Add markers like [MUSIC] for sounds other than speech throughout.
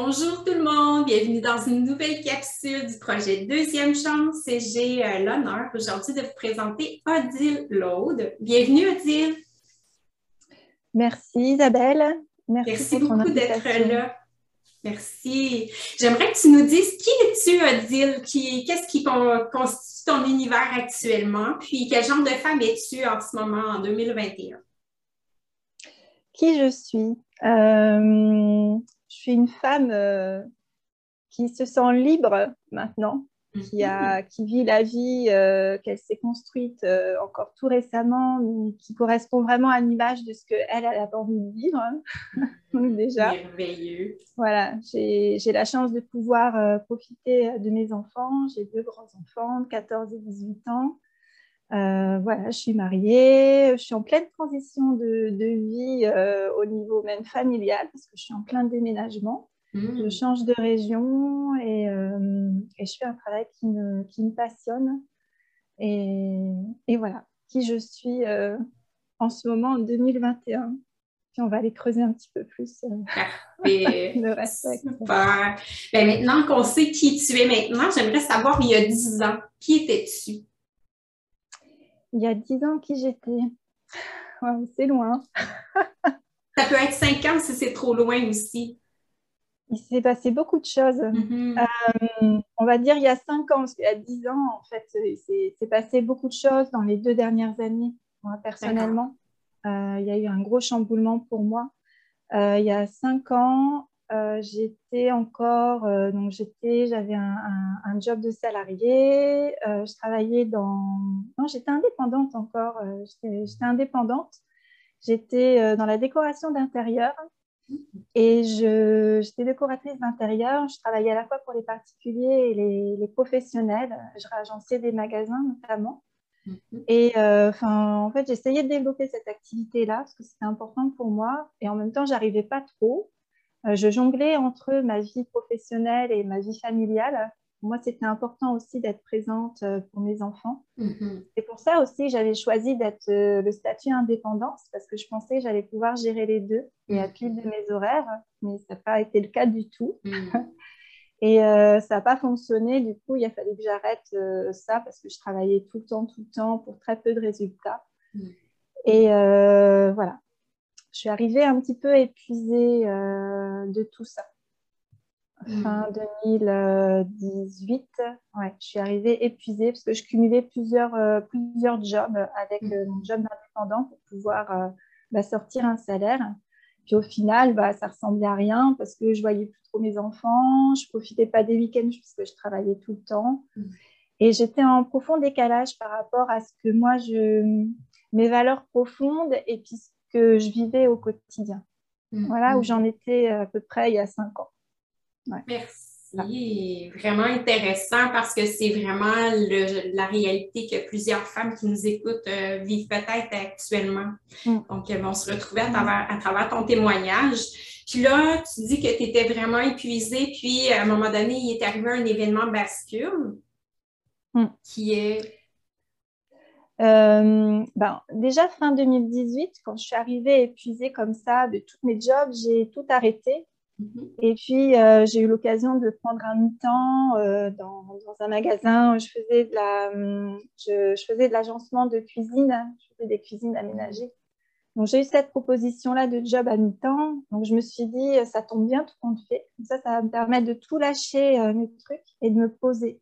Bonjour tout le monde, bienvenue dans une nouvelle capsule du projet Deuxième Chance. J'ai euh, l'honneur aujourd'hui de vous présenter Odile Laude. Bienvenue Odile. Merci Isabelle. Merci, beaucoup d'être là. Merci. J'aimerais que tu nous dises qui es-tu Odile, qu'est-ce qui constitue ton univers actuellement, puis quel genre de femme es-tu en ce moment en 2021? Qui je suis? Euh, je suis une femme euh, qui se sent libre maintenant, qui, a, qui vit la vie euh, qu'elle s'est construite euh, encore tout récemment, qui correspond vraiment à l'image de ce qu'elle elle a envie de vivre. [LAUGHS] Donc déjà, Merveilleux. Voilà, j'ai la chance de pouvoir profiter de mes enfants. J'ai deux grands-enfants, 14 et 18 ans. Voilà, je suis mariée, je suis en pleine transition de, de vie au niveau même familial parce que je suis en plein déménagement. Je mmh. change de région et, euh, et, je fais un travail qui me, qui me passionne. Et, et, voilà, qui je suis euh, en ce moment en 2021. Puis on va aller creuser un petit peu plus euh, [LAUGHS] [LAUGHS] le reste. Super. Ben, maintenant qu'on sait qui tu es maintenant, j'aimerais savoir, il y a 10 ans, qui étais-tu? Il y a 10 ans, qui j'étais? c'est loin. Ça peut être 5 ans si c'est trop loin aussi il s'est passé beaucoup de choses. Mm-hmm. Euh, on va dire il y a cinq ans, parce qu'il y a dix ans, en fait, c'est passé beaucoup de choses dans les deux dernières années, moi, personnellement. Euh, il y a eu un gros chamboulement pour moi. Euh, il y a cinq ans, j'étais encore, donc j'étais, j'avais un, un, job de salarié. je travaillais dans, non, j'étais indépendante encore. j'étais indépendante. J'étais dans la décoration d'intérieur. Et j'étais décoratrice d'intérieur. Je travaillais à la fois pour les particuliers et les, professionnels. Je réagençais des magasins notamment. Mhm. Et euh, enfin, en fait, j'essayais de développer cette activité-là parce que c'était important pour moi. Et en même temps, j'arrivais pas trop. Euh, je jonglais entre ma vie professionnelle et ma vie familiale moi, c'était important aussi d'être présente euh, pour mes enfants. Mm-hmm. Et pour ça aussi, j'avais choisi d'être euh, le statut indépendance parce que je pensais que j'allais pouvoir gérer les deux et à pile de mes horaires, mais ça n'a pas été le cas du tout. Mm. [LAUGHS] et euh, ça n'a pas fonctionné. Du coup, il a fallu que j'arrête ça parce que je travaillais tout le temps, tout le temps pour très peu de résultats. Mm. Et voilà, je suis arrivée un petit peu épuisée de tout ça fin 2018. Ouais, je suis arrivée épuisée parce que je cumulais plusieurs, euh, plusieurs jobs avec euh, mon job d'indépendant pour pouvoir euh, bah, sortir un salaire. Puis au final, bah, ça ressemblait à rien parce que je voyais plus trop mes enfants, je profitais pas des week-ends puisque je travaillais tout le temps. Mm. Et j'étais en profond décalage par rapport à ce que moi, je, mes valeurs profondes et puis ce que je vivais au quotidien. Mm. Voilà où mm. j'en étais à peu près il y a cinq ans. Merci. Vraiment intéressant parce que c'est vraiment la réalité que plusieurs femmes qui nous écoutent euh, vivent peut-être actuellement. Mm. Donc, elles vont se retrouver à travers, ton témoignage. Puis là, tu dis que tu étais vraiment épuisée, puis à un moment donné, il est arrivé un événement bascule qui est. Euh, ben, déjà fin 2018, quand je suis arrivée épuisée comme ça de tous mes jobs, j'ai tout arrêté Mhm. Et puis, euh, j'ai eu l'occasion de prendre un mi-temps euh, dans, dans, un magasin. Où je faisais de la, hum, je, je faisais de l'agencement de cuisine. Je faisais des cuisines aménagées. Donc, j'ai eu cette proposition-là de job à mi-temps. Donc, je me suis dit, ça tombe bien tout compte fait. Comme ça, ça va me permettre de tout lâcher mes trucs et de me poser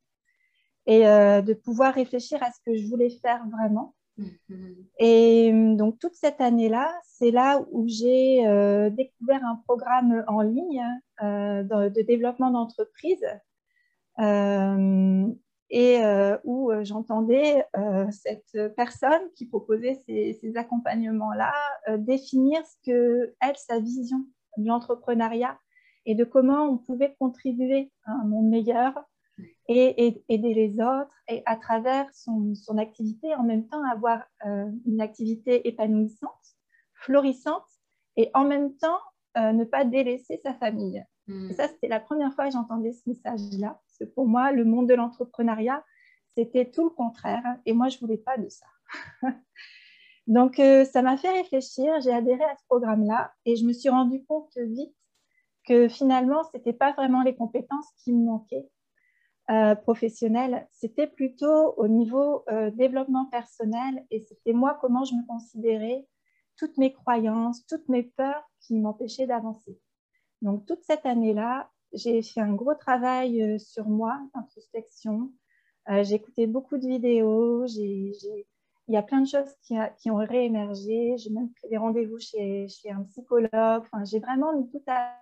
et de pouvoir réfléchir à ce que je voulais faire vraiment. Mhm. Et hum, donc, toute cette année-là, c'est là où j'ai euh, découvert un programme en ligne euh, de, développement d'entreprise euh, et où j'entendais cette personne qui proposait ces, ces accompagnements-là définir ce que elle, sa vision de l'entrepreneuriat et de comment on pouvait contribuer à un monde meilleur et, aider les autres et à travers son, son activité, en même temps avoir euh, une activité épanouissante, florissante et en même temps euh, ne pas délaisser sa famille. Hmm. ça, c'était la première fois que j'entendais ce message-là. Parce que pour moi, le monde de l'entrepreneuriat, c'était tout le contraire et moi, je ne voulais pas de ça. [LAUGHS] Donc, euh, ça m'a fait réfléchir, j'ai adhéré à ce programme-là et je me suis rendu compte vite que finalement, ce n'était pas vraiment les compétences qui me manquaient euh, professionnelles, c'était plutôt au niveau euh, développement personnel et c'était moi comment je me considérais, toutes mes croyances, toutes mes peurs qui m'empêchaient d'avancer. Donc toute cette année-là, j'ai fait un gros travail euh, sur moi, introspection. j'ai écouté beaucoup de vidéos, il y a plein de choses qui, ont réémergé. J'ai même pris des rendez-vous chez, chez, un psychologue. Enfin, j'ai vraiment mis tout à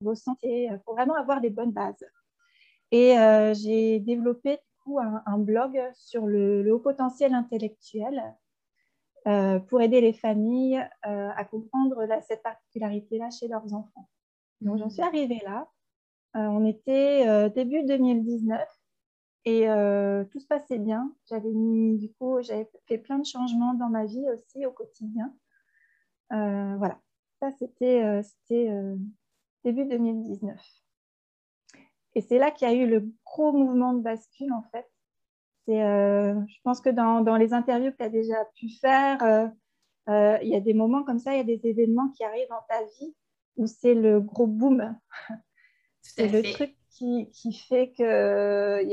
vos santé, pour vraiment avoir des bonnes bases. Et euh, j'ai développé du coup un, blog sur le, haut potentiel intellectuel euh, pour aider les familles euh, à comprendre cette particularité-là chez leurs enfants. Donc j'en suis arrivée là. on était début 2019 et tout se passait bien. J'avais mis du coup, j'avais fait plein de changements dans ma vie aussi au quotidien. voilà, ça c'était début 2019. Et c'est là qu'il y a eu le gros mouvement de bascule, en fait. Euh, je pense que dans, dans les interviews que tu as déjà pu faire, euh, euh, il y a des moments comme ça, il y a des événements qui arrivent dans ta vie où c'est le gros boom. [LAUGHS] C'est le truc qui, qui fait qu'il y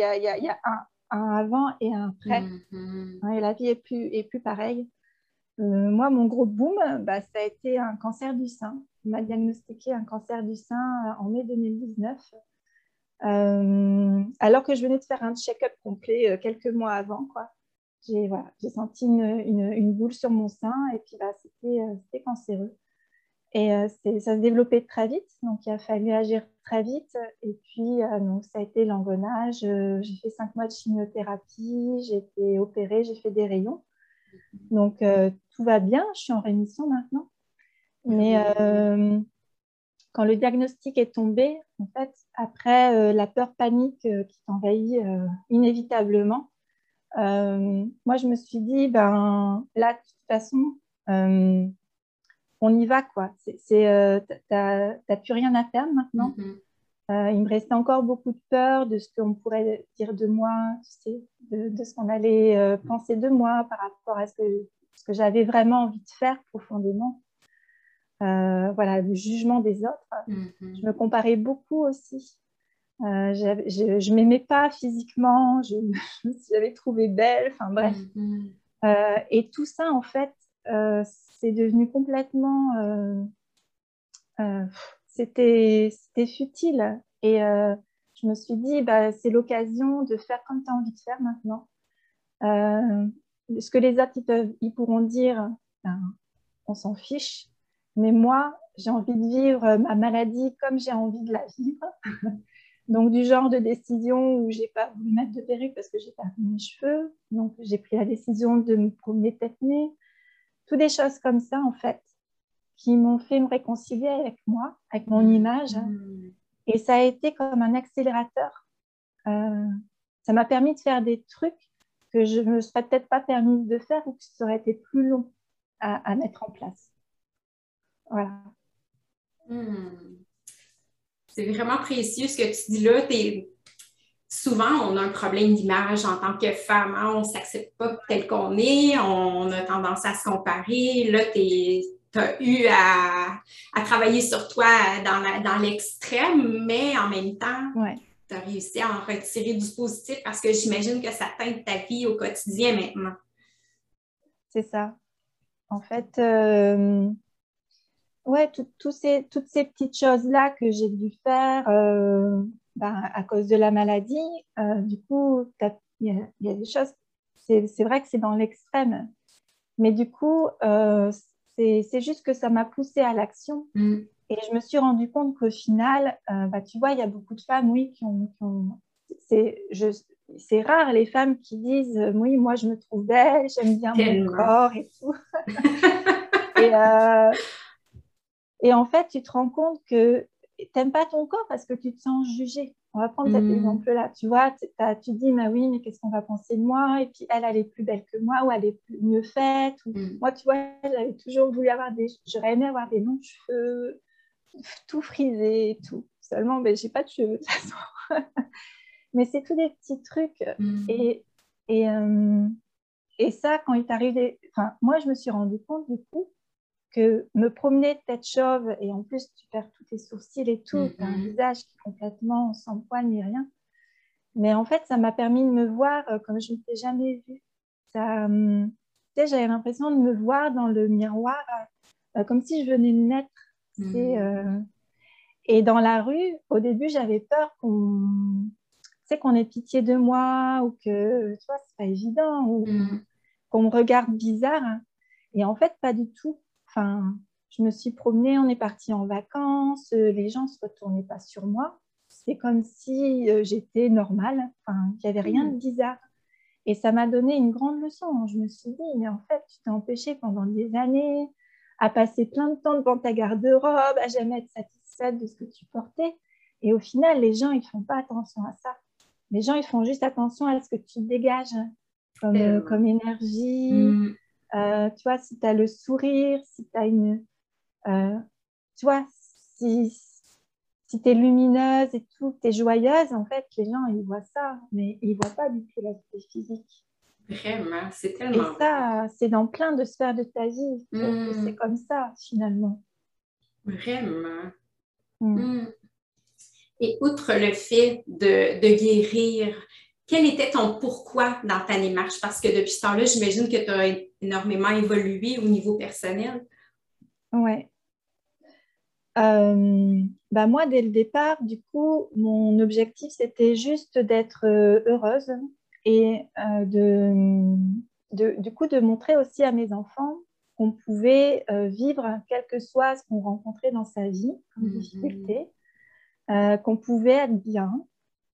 a, y, a, y a un, un, avant et un après. Et la vie est plus, est plus pareille. moi, mon gros boom, bah, ça a été un cancer du sein m'a diagnostiqué un cancer du sein euh, en mai 2019, euh, alors que je venais de faire un check-up complet euh, quelques mois avant. J'ai, senti une, boule sur mon sein et puis bah, c'était, cancéreux. Et ça se développait très vite, donc il a fallu agir très vite. Et puis, ça a été l'engrenage. j'ai fait cinq mois de chimiothérapie, j'ai été opérée, j'ai fait des rayons. Donc, tout va bien, je suis en rémission maintenant. Mais euh, quand le diagnostic est tombé, en fait, après euh, la peur panique euh, qui t'envahit inévitablement, moi, je me suis dit, ben là, de toute façon, on y va, quoi. Tu n'as plus rien à faire maintenant. Mm-hmm. il me restait encore beaucoup de peur de ce qu'on pourrait dire de moi, tu sais, de, ce qu'on allait penser de moi par rapport à ce que j'avais vraiment envie de faire profondément. Euh, voilà, le jugement des autres. Mm-hmm. Je me comparais beaucoup aussi. Euh, je ne m'aimais pas physiquement, je, [LAUGHS] j'avais trouvé belle, enfin bref. Mm-hmm. Euh, et tout ça, en fait, c'est devenu complètement... c'était, c'était futile. Et je me suis dit, bah, c'est l'occasion de faire comme tu as envie de faire maintenant. ce que les autres, ils, peuvent, ils pourront dire, ben, on s'en fiche. Mais moi, j'ai envie de vivre ma maladie comme j'ai envie de la vivre. [LAUGHS] Donc, du genre de décision où j'ai pas voulu mettre de perruque parce que j'ai perdu mes cheveux. Donc, j'ai pris la décision de me promener tête-nue. Toutes des choses comme ça, en fait, qui m'ont fait me réconcilier avec moi, avec mon image. Mmh. Et ça a été comme un accélérateur. Euh, ça m'a permis de faire des trucs que je ne me serais peut-être pas permise de faire ou que ça aurait été plus long à mettre en place. Voilà. Hmm. C'est vraiment précieux ce que tu dis là. Souvent, on a un problème d'image en tant que femme. Hein. On ne s'accepte pas tel qu'on est. On a tendance à se comparer. Là, tu as eu à, travailler sur toi dans l'extrême, mais en même temps, tu as réussi à en retirer du positif parce que j'imagine que ça teinte ta vie au quotidien maintenant. C'est ça. En fait, euh, ouais, ces, toutes ces petites choses-là que j'ai dû faire euh, ben, à cause de la maladie, euh, du coup, il y, a des choses, c'est vrai que c'est dans l'extrême, mais du coup, euh, c'est juste que ça m'a poussée à l'action. Mm. Et je me suis rendu compte qu'au final, bah, tu vois, il y a beaucoup de femmes, oui, qui ont... c'est rare les femmes qui disent oui moi je me trouve belle j'aime bien mon corps et tout [LAUGHS] et, et en fait, tu te rends compte que tu n'aimes pas ton corps parce que tu te sens jugé. On va prendre cet mm. exemple-là. Tu vois, tu dis, mais oui, mais qu'est-ce qu'on va penser de moi? Et puis, elle, elle est plus belle que moi ou elle est mieux faite. Mm. Moi, tu vois, j'avais toujours voulu avoir des... J'aurais aimé avoir des longs cheveux, tout frisé et tout. Seulement, ben, je n'ai pas de cheveux de toute façon. [LAUGHS] mais c'est tous des petits trucs. Mm. Et, et, euh, et ça, quand il est arrivé, enfin, moi, je me suis rendu compte du coup que me promener tête chauve et en plus tu perds tous tes sourcils et tout, tu as un mm-hmm. visage qui est complètement sans poil ni rien. Mais en fait, ça m'a permis de me voir euh, comme je ne t'ai jamais vue. Ça, hum, j'avais l'impression de me voir dans le miroir euh, comme si je venais de naître. Mm-hmm. Et dans la rue, au début, j'avais peur qu'on sais, qu'on ait pitié de moi ou que, tu vois, c'est pas évident ou mm. qu'on me regarde bizarre. Et en fait, pas du tout. Enfin, je me suis promenée, on est parti en vacances, les gens se retournaient pas sur moi. C'est comme si euh, j'étais normale, enfin, qu'il n'y avait rien de mm. bizarre. Et ça m'a donné une grande leçon. Je me suis dit, mais en fait, tu t'es empêché pendant des années à passer plein de temps devant ta garde-robe, à jamais être satisfaite de ce que tu portais. Et au final, les gens, ils ne font pas attention à ça. Les gens, ils font juste attention à ce que tu dégages comme, euh, comme énergie. Mm. Euh, tu vois, si tu as le sourire, si tu as une. Euh, tu vois, si, si tu es lumineuse et tout, tu es joyeuse, en fait, les gens, ils voient ça, mais ils ne voient pas du tout l'aspect physique. Vraiment, c'est tellement. Et ça, c'est dans plein de sphères de ta vie. Mm. C'est comme ça, finalement. Vraiment. Mm. Et outre le fait de, guérir, quel était ton pourquoi dans ta démarche? Parce que depuis ce temps-là, j'imagine que tu as énormément évolué au niveau personnel. Oui. Euh, bah moi, dès le départ, du coup, mon objectif, c'était juste d'être euh, heureuse et euh, de, du coup, de montrer aussi à mes enfants qu'on pouvait vivre quel que soit ce qu'on rencontrait dans sa vie comme mm-hmm. difficulté, qu'on pouvait être bien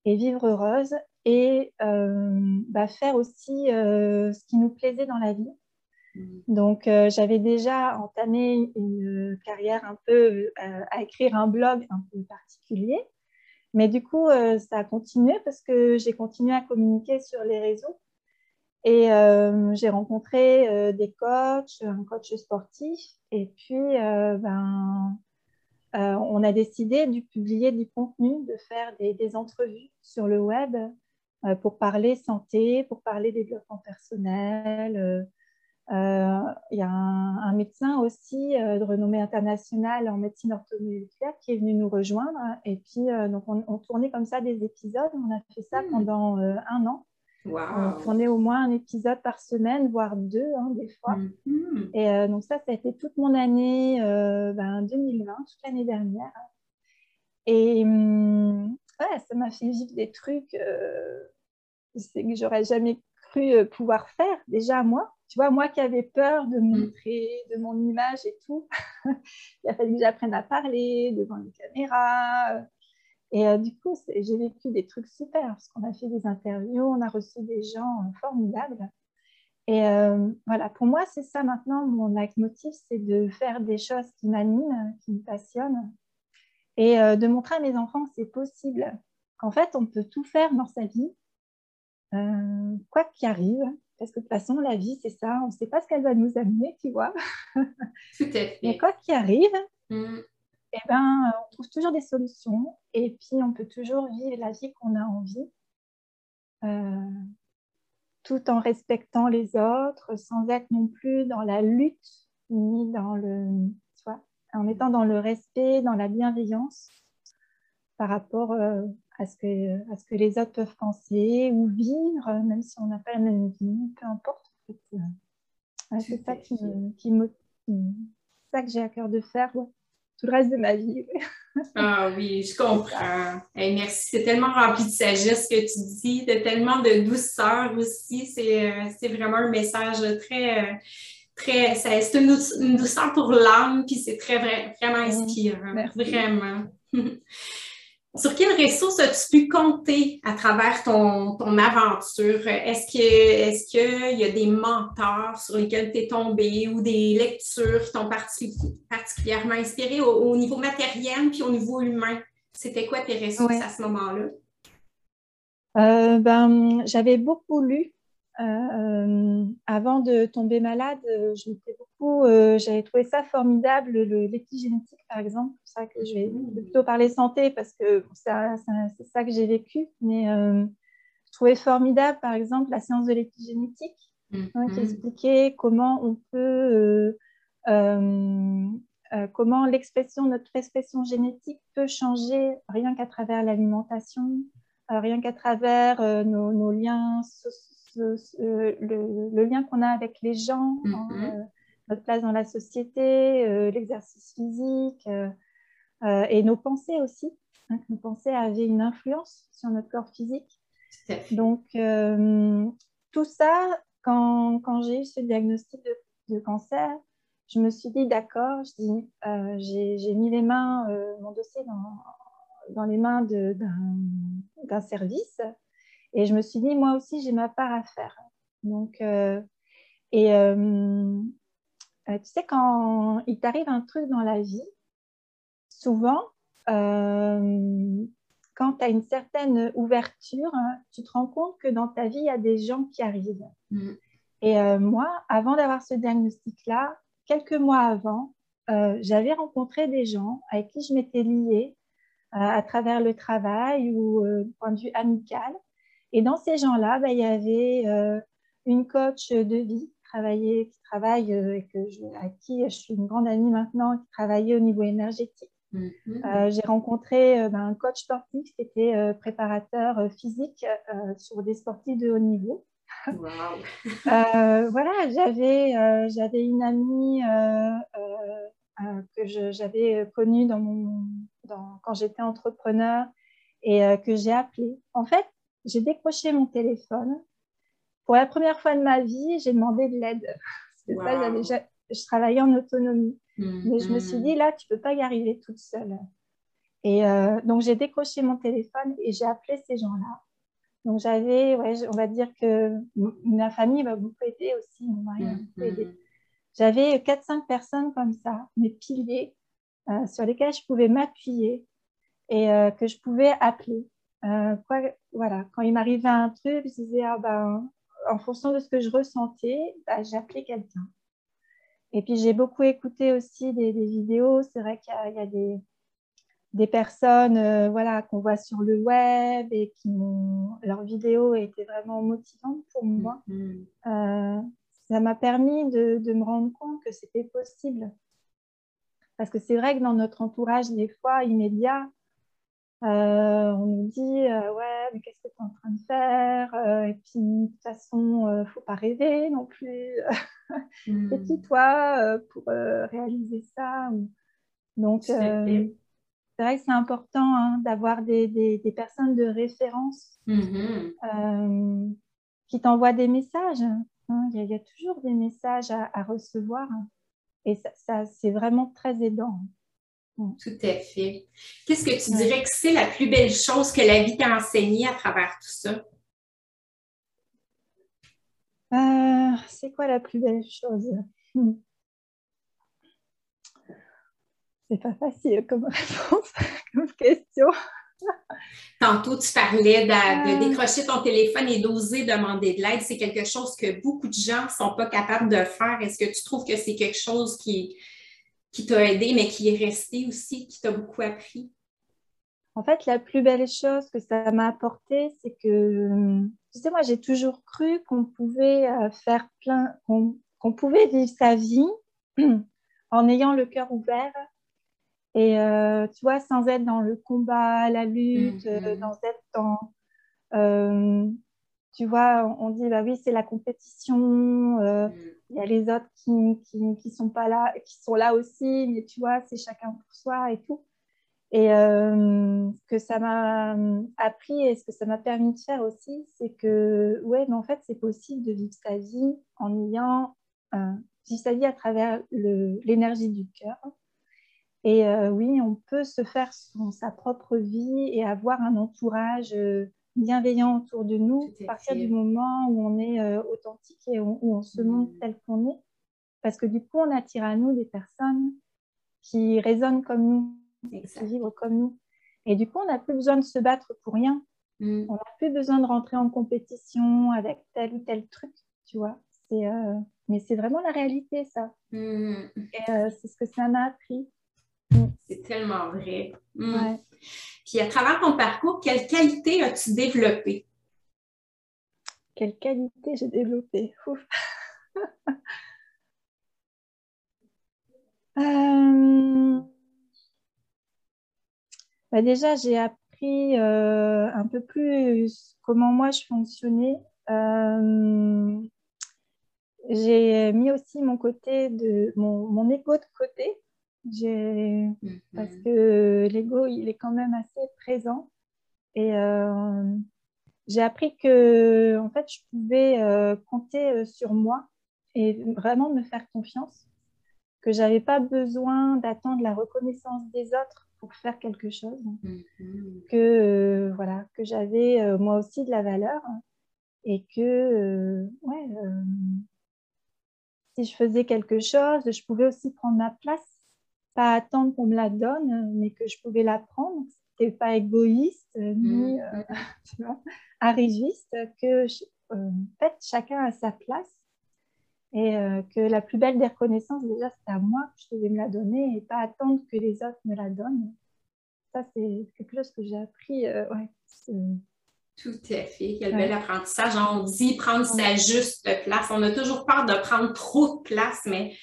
et vivre heureuse et euh, bah, faire aussi euh, ce qui nous plaisait dans la vie. Mmh. Donc, j'avais déjà entamé une carrière un peu à écrire un blog un peu particulier. Mais du coup, ça a continué parce que j'ai continué à communiquer sur les réseaux. Et j'ai rencontré des coachs, un coach sportif. Et puis, ben, euh, on a décidé de publier du contenu, de faire des, entrevues sur le web euh, pour parler santé, pour parler développement personnel. Euh, il y a un, médecin aussi de renommée internationale en médecine orthomoléculaire qui est venu nous rejoindre. Et puis, donc on, tournait comme ça des épisodes. On a fait ça hmm. pendant un an. On tournait au moins un épisode par semaine, voire deux hein, des fois. Mm-hmm. Et euh, donc ça, ça a été toute mon année 2020, euh, ben, toute l'année dernière. Et hum, ça m'a fait vivre des trucs euh, que j'aurais jamais cru pouvoir faire. Déjà moi, tu vois, moi qui avais peur de mm. montrer de mon image et tout, [LAUGHS] il a fallu que j'apprenne à parler devant une caméra, et euh, du coup, j'ai vécu des trucs super parce qu'on a fait des interviews, on a reçu des gens euh, formidables. Et euh, voilà, pour moi, c'est ça maintenant, mon leitmotiv, c'est de faire des choses qui m'animent, qui me passionnent et de montrer à mes enfants que c'est possible, qu'en fait, on peut tout faire dans sa vie, quoi qu'il arrive, parce que de toute façon, la vie, c'est ça, on ne sait pas ce qu'elle va nous amener, tu vois. [LAUGHS] Tout à fait. Mais quoi qu'il arrive, mm eh ben, euh, on trouve toujours des solutions et puis on peut toujours vivre la vie qu'on a envie, euh, tout en respectant les autres, sans être non plus dans la lutte ni dans le, en étant dans le respect, dans la bienveillance par rapport euh, à, ce que, à ce que les autres peuvent penser ou vivre, même si on n'a pas la même vie, peu importe. c'est ça qui, qui, ça que j'ai à cœur de faire tout le reste de ma vie. [LAUGHS] ah oui, je comprends. merci. C'est tellement rempli de sagesse que tu dis, de tellement de douceur aussi. C'est euh, vraiment un message très. Très c'est une, douceur pour l'âme, puis c'est très vraiment inspirant. Vraiment. [LAUGHS] Sur quelles ressources as-tu pu compter à travers ton, aventure? Est-ce qu'il y a des mentors sur lesquels tu es tombé ou des lectures qui t'ont particulièrement inspiré au, niveau matériel puis au niveau humain? C'était quoi tes ressources à ce moment-là? Euh, ben, J'avais beaucoup lu euh, avant de tomber malade, euh, je beaucoup, euh, j'avais trouvé ça formidable, l'épigénétique par exemple, c'est ça que je vais mmh. plutôt parler santé parce que c'est ça que j'ai vécu, mais je trouvais formidable par exemple la science de l'épigénétique hein, qui mm-hmm. expliquait comment on peut, comment l'expression, notre expression génétique peut changer rien qu'à travers l'alimentation, rien qu'à travers nos, liens, le, lien qu'on a avec les gens, hein, mm-hmm. notre place dans la société, l'exercice physique et nos pensées aussi. Hein, nos pensées avaient une influence sur notre corps physique. Donc, euh, tout ça, quand, quand j'ai eu ce diagnostic de, cancer, je me suis dit, d'accord, euh, j'ai mis les mains, euh, mon dossier dans, dans les mains d'un service. Et je me suis dit, moi aussi, j'ai ma part à faire. Donc, et tu sais, quand il t'arrive un truc dans la vie, souvent, euh, quand tu as une certaine ouverture, hein, tu te rends compte que dans ta vie, il y a des gens qui arrivent. Mm. Et euh, moi, avant d'avoir ce diagnostic-là, quelques mois avant, euh, j'avais rencontré des gens avec qui je m'étais liée à travers le travail ou point de vue amical. Et dans ces gens-là, bah, il y avait une coach de vie qui travaille, qui travaille et que je, à qui je suis une grande amie maintenant, qui travaillait au niveau énergétique. Mhm. Euh, j'ai rencontré euh, ben, un coach sportif qui était euh, préparateur physique sur des sportifs de haut niveau. [LAUGHS] voilà, j'avais une amie que j'avais connue dans mon, dans, quand j'étais entrepreneur et que j'ai appelée. En fait, j'ai décroché mon téléphone. Pour la première fois de ma vie, j'ai demandé de l'aide. je travaillais en autonomie. Mais je me suis mm-hmm. dit, là, tu ne peux pas y arriver toute seule. Et euh, donc, j'ai décroché mon téléphone et j'ai appelé ces gens-là. Donc, j'avais, ouais, on va dire que ma famille m'a beaucoup aidé aussi, mon mari m'a beaucoup aidé. Mm-hmm. J'avais 4-5 personnes comme ça, mes piliers, euh, sur lesquels je pouvais m'appuyer et euh, que je pouvais appeler. Quoi, voilà, quand il m'arrivait un truc, je disais, ah ben, en fonction de ce que je ressentais, bah, j'appelais quelqu'un. Et puis j'ai beaucoup écouté aussi des, vidéos. C'est vrai qu'il y, a des, des personnes euh, voilà, qu'on voit sur le web et qui m'ont. Leurs vidéos étaient vraiment motivantes pour moi. Mm-hmm. Euh, ça m'a permis de, de, me rendre compte que c'était possible. Parce que c'est vrai que dans notre entourage, des fois, immédiat, euh, on nous dit ouais mais qu'est-ce que tu es en train de faire et puis de toute façon ne faut pas rêver non plus [LAUGHS] mmh. petit toi pour réaliser ça donc c'est vrai que c'est important hein, d'avoir des, des, des, personnes de référence mmh qui t'envoient des messages hein. il, y a, toujours des messages à, à recevoir et ça, ça c'est vraiment très aidant. Tout à fait. Qu'est-ce que tu dirais que c'est la plus belle chose que la vie t'a enseigné à travers tout ça? Euh, c'est quoi la plus belle chose? Hmm. C'est pas facile comme [LAUGHS] réponse, comme question. Tantôt, tu parlais de, de, euh. décrocher ton téléphone et d'oser demander de l'aide. C'est quelque chose que beaucoup de gens ne sont pas capables de faire. Est-ce que tu trouves que c'est quelque chose qui, qui t'a aidé, mais qui est resté aussi, qui t'a beaucoup appris? En fait, la plus belle chose que ça m'a apporté, c'est que, tu sais, moi, j'ai toujours cru qu'on pouvait euh, faire plein, qu'on pouvait vivre sa vie [CLEARS THROAT] en ayant le cœur ouvert et, euh, tu vois, sans être dans le combat, la lutte, mm-hmm. dans être dans, tu vois, on dit, bah oui, c'est la compétition, mm. Il y a les autres qui, qui, qui, sont pas là, qui sont là aussi, mais tu vois, c'est chacun pour soi et tout. Et euh, ce que ça m'a appris et ce que ça m'a permis de faire aussi, c'est que, ouais, mais en fait, c'est possible de vivre sa vie en ayant, euh, vivre sa vie à travers l'énergie du cœur. Et euh, oui, on peut se faire son, sa propre vie et avoir un entourage bienveillant autour de nous à partir du moment où on est euh, authentique et où, on se montre mm. tel qu'on est. Parce que du coup, on attire à nous des personnes qui résonnent comme nous, qui vivent comme nous. Et du coup, on n'a plus besoin de se battre pour rien. Mm. On n'a plus besoin de rentrer en compétition avec tel ou tel truc, tu vois. Euh, mais c'est vraiment la réalité, ça. Mm. Et euh, c'est ce que ça m'a appris. C'est tellement vrai. Puis à travers ton parcours, quelle qualité as-tu développée? quelle qualité j'ai développée. [LAUGHS] Euh, bah déjà, j'ai appris euh, un peu plus comment moi je fonctionnais. Euh, j'ai mis aussi mon côté de mon, mon ego de côté. Mhm. Parce que l'ego, il est quand même assez présent. Et j'ai appris que en fait, je pouvais compter sur moi et vraiment me faire confiance que j'avais pas besoin d'attendre la reconnaissance des autres pour faire quelque chose, mhm. que euh, voilà, que j'avais euh, moi aussi de la valeur et que euh, ouais, si je faisais quelque chose, je pouvais aussi prendre ma place, pas attendre qu'on me la donne, mais que je pouvais la prendre. C'était pas égoïste ni mhm. [LAUGHS] tu vois, que en fait chacun a sa place et euh, que la plus belle des reconnaissances, déjà, c'est à moi que je devais me la donner et pas attendre que les autres me la donnent. Ça, c'est quelque chose que j'ai appris. Euh, ouais, Tout à fait. Quel bel apprentissage. On dit prendre sa juste place. On a toujours peur de prendre trop de place, mais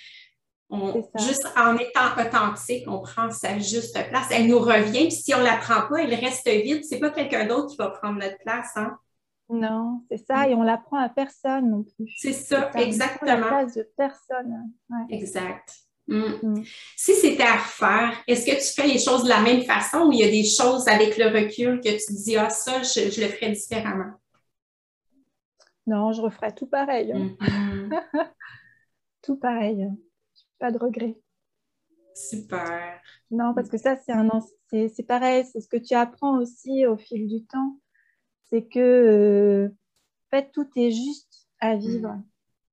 juste en étant authentique, on prend sa juste place. Elle nous revient, puis si on ne la prend pas, elle reste vide. C'est pas quelqu'un d'autre qui va prendre notre place. Hein? Non, c'est ça, mm. et on l'apprend à personne non plus. C'est ça, exactement. La place de personne. Exact. Mm. Mm. Si c'était à refaire, est-ce que tu fais les choses de la même façon ou il y a des choses avec le recul que tu dis, ah, ça, je, le ferais différemment? Non, je referais tout pareil. [LAUGHS] tout pareil. Pas de regret. Super. Non, parce que ça, c'est un c'est pareil, c'est ce que tu apprends aussi au fil du temps c'est que euh, en fait, tout est juste à vivre. Mm.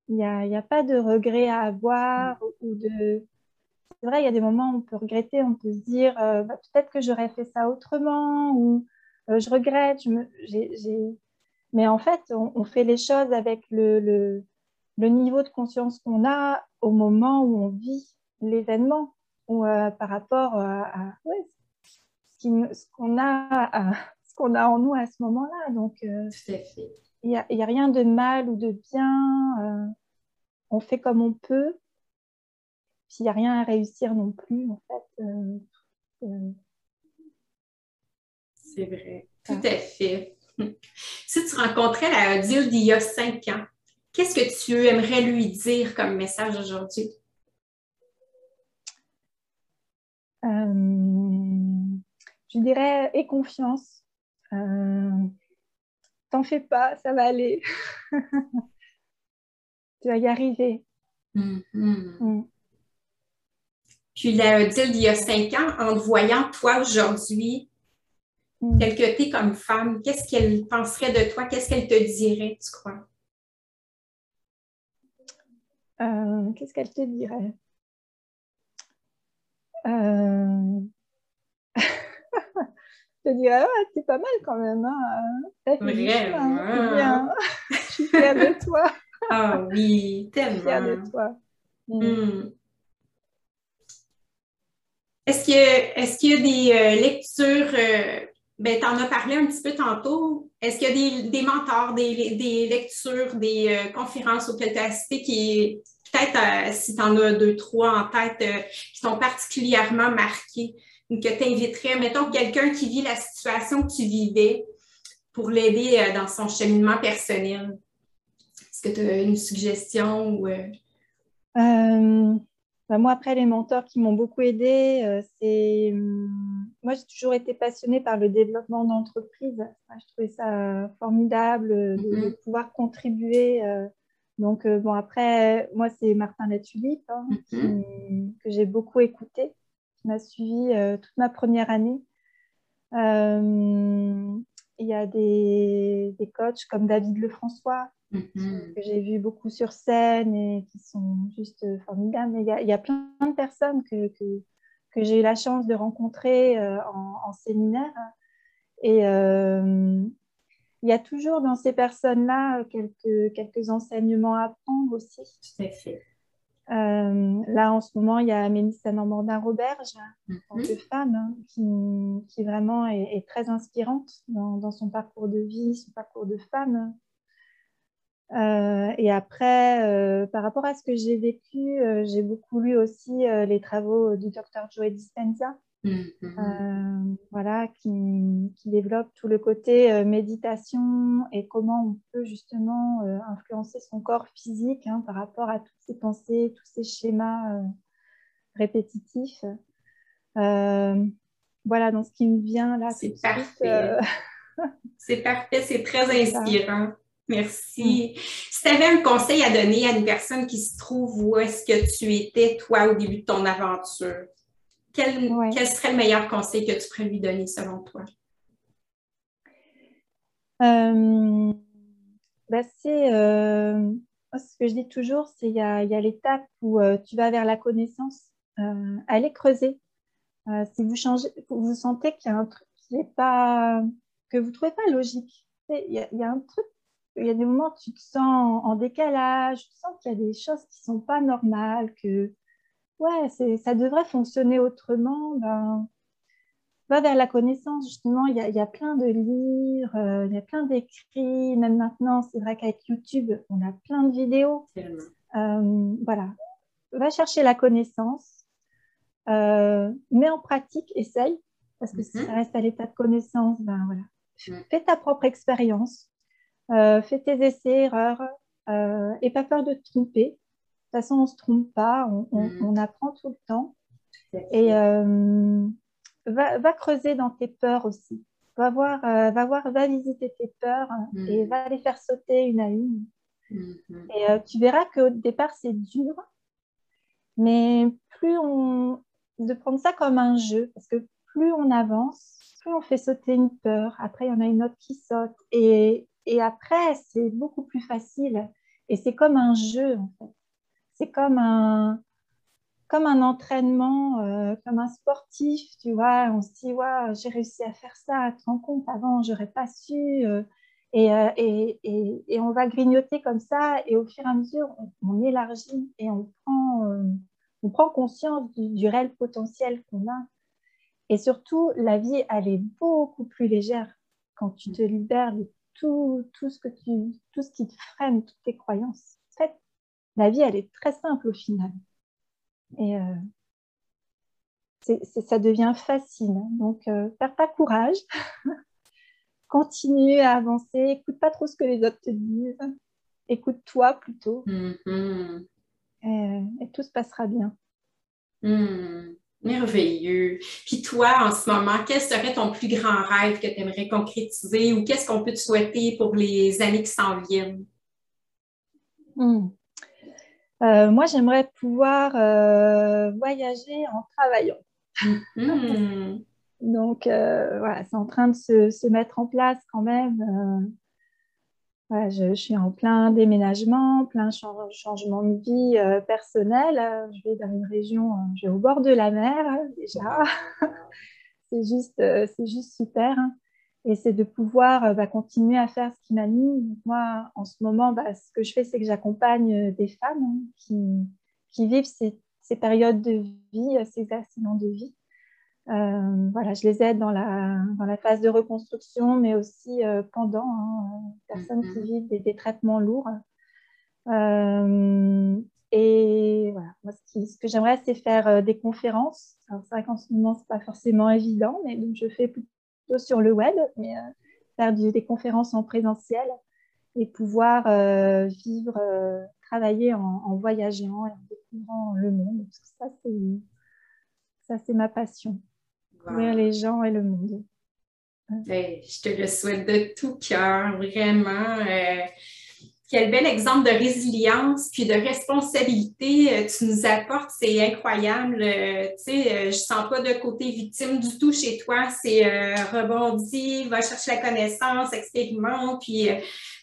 Il n'y a, a, pas de regret à avoir ou de. C'est vrai, il y a des moments où on peut regretter, on peut se dire euh, bah, peut-être que j'aurais fait ça autrement ou euh, je regrette. Je me, Mais en fait, on, fait les choses avec le, le, le niveau de conscience qu'on a au moment où on vit l'événement ou par rapport à, ouais, ce qu'on a à, qu'on a en nous à ce moment-là. Donc, euh, il n'y a, a, rien de mal ou de bien. Euh, on fait comme on peut. Puis il n'y a rien à réussir non plus, en fait. Euh, C'est vrai. Tout à fait. [LAUGHS] Si tu rencontrais la Odile d'il y a cinq ans, qu'est-ce que tu aimerais lui dire comme message aujourd'hui? je dirais aie confiance. Euh, t'en fais pas, ça va aller. [LAUGHS] tu vas y arriver. Mm-hmm. Mm. Puis la Odile d'il y a cinq ans, en te voyant toi aujourd'hui, mm. tel que tu es comme femme, qu'est-ce qu'elle penserait de toi? Qu'est-ce qu'elle te dirait, tu crois? Euh, qu'est-ce qu'elle te dirait? Euh [LAUGHS] te dirais, ah, c'est pas mal quand même. Hein. Hein. bien. [LAUGHS] je suis fière de toi. Ah oui, tellement. fière de toi. Mm. Hmm. Est-ce qu'il y, a des euh, lectures, euh, ben, tu en as parlé un petit peu tantôt, est-ce qu'il y a des, mentors, des, lectures, des euh, conférences auxquelles tu as assisté qui, peut-être, si tu en as deux, trois en tête, qui sont particulièrement marquées? que tu inviterais, mettons, quelqu'un qui vit la situation que tu vivais pour l'aider euh, dans son cheminement personnel? Est-ce que tu as une suggestion ou. Euh? Euh, ben, moi, après, les mentors qui m'ont beaucoup aidé, c'est. Hum, moi, j'ai toujours été passionnée par le développement d'entreprise. Je trouvais ça formidable de, mm-hmm. pouvoir contribuer. Donc, bon, après, moi, c'est Martin Latulippe hein, mm-hmm. que j'ai beaucoup écouté m'a suivi euh, toute ma première année. Euh, il y a des, des, coachs comme David Lefrançois, mm-hmm. que j'ai vu beaucoup sur scène et qui sont juste formidables. il, y a, il y a, plein de personnes que, que, que j'ai eu la chance de rencontrer euh, en, séminaire. Et il y a toujours dans ces personnes-là quelques, quelques enseignements à prendre aussi. Tout à fait. Euh, là, en ce moment, il y a Mélissa Normandin-Roberge, en tant que femme, hein, qui, qui, vraiment est, très inspirante dans, son parcours de vie, son parcours de femme. Et après, par rapport à ce que j'ai vécu, j'ai beaucoup lu aussi les travaux du docteur Joe Dispenza, mm-hmm. voilà, qui, qui, développe tout le côté méditation et comment on peut justement influencer son corps physique hein, par rapport à toutes ces pensées, tous ces schémas répétitif. Euh, voilà, dans ce qui me vient là. C'est parfait. Euh, [LAUGHS] c'est parfait, c'est très inspirant. Merci. Mm. Si tu avais un conseil à donner à une personne qui se trouve où est-ce que tu étais, toi, au début de ton aventure, quel, serait le meilleur conseil que tu pourrais lui donner selon toi? Euh, ben, c'est ce que je dis toujours, c'est il y a, l'étape où tu vas vers la connaissance euh, allez creuser. Euh, si vous, changez, vous sentez qu'il y a un truc qui n'est pas, que vous ne trouvez pas logique, il y, a, un truc, il y a des moments où tu te sens en décalage, tu sens qu'il y a des choses qui ne sont pas normales, que ouais, ça devrait fonctionner autrement, ben, va vers la connaissance, justement, il y a, il y a plein de livres, euh, il y a plein d'écrits, même maintenant, c'est vrai qu'avec YouTube, on a plein de vidéos. voilà, va chercher la connaissance, euh, mets en pratique, essaye, parce que si mhm. ça reste à l'état de connaissance, ben voilà. Fais ta propre expérience, euh, fais tes essais, erreurs, euh, et pas peur de te tromper. De toute façon, on ne se trompe pas, on, mhm. apprend tout le temps. Et euh, va, creuser dans tes peurs aussi. Va voir, va voir, va visiter tes peurs et mhm. va les faire sauter une à une. Et tu verras qu'au départ, c'est dur, mais plus on, de prendre ça comme un jeu, parce que plus on avance, plus on fait sauter une peur. Après, il y en a une autre qui saute. Et, et après, c'est beaucoup plus facile. Et c'est comme un jeu, en fait. C'est comme un, comme un entraînement, euh, comme un sportif, tu vois. On se dit, ouais, j'ai réussi à faire ça, tu te rends compte, avant, j'aurais pas su. Euh, euh, et, et, et, on va grignoter comme ça, et au fur et à mesure, on, élargit et on prend on prend conscience du, réel potentiel qu'on a. Et surtout, la vie, elle est beaucoup plus légère quand tu te libères tout, tout, ce, que tu, tout ce qui te freine, toutes tes croyances. En fait, la vie, elle est très simple au final. Et euh, ça devient facile. Donc, euh, perds pas courage. [LAUGHS] Continue à avancer. Écoute pas trop ce que les autres te disent. Écoute-toi plutôt. Mm-hmm. Euh, et, tout se passera bien. Hmm, merveilleux. Puis toi, en ce moment, quel serait ton plus grand rêve que tu aimerais concrétiser ou qu'est-ce qu'on peut te souhaiter pour les années qui s'en viennent? Hmm. Euh, moi, j'aimerais pouvoir euh, voyager en travaillant. Hmm. [LAUGHS] Donc, voilà, c'est en train de se, se, mettre en place quand même je, suis en plein déménagement, plein changement de vie euh, personnel. Je vais dans une région, euh, je vais au bord de la mer déjà. [LAUGHS] c'est juste, euh, c'est juste super. Hein. Et c'est de pouvoir bah, continuer à faire ce qui m'anime. Moi, en ce moment, bah, ce que je fais, c'est que j'accompagne des femmes hein, qui, qui, vivent ces, ces, périodes de vie, ces accidents de vie. Euh, voilà, je les aide dans la, dans la phase de reconstruction, mais aussi euh, pendant, hein, personnes qui mm-hmm. vivent des, traitements lourds. Euh, et voilà, moi, ce, que j'aimerais, c'est faire des conférences. C'est vrai qu'en ce moment, ce n'est pas forcément évident, mais donc je fais plutôt sur le web, mais faire des conférences en présentiel et pouvoir vivre, travailler en, voyageant et en découvrant le monde. ça, c'est, ça, c'est ma passion les gens et le monde. Ben, je te le souhaite de tout cœur, vraiment. Euh, quel bel exemple de résilience puis de responsabilité euh, tu nous apportes, c'est incroyable. Euh, tu sais, je sens pas de côté victime du tout chez toi. C'est rebondi, va chercher la connaissance, expérimente, puis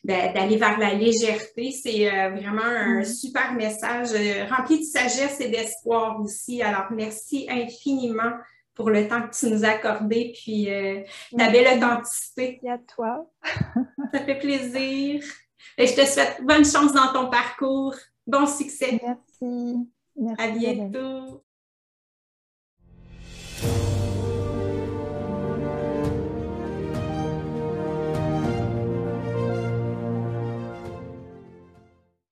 ben, d'aller vers la légèreté. C'est vraiment un mm. super message rempli de sagesse et d'espoir aussi. Alors, merci infiniment pour le temps que tu nous as accordé, puis euh, ta belle authenticité. Merci à toi. Ça fait plaisir. Et je te souhaite bonne chance dans ton parcours. Bon succès. Merci. Merci à bientôt.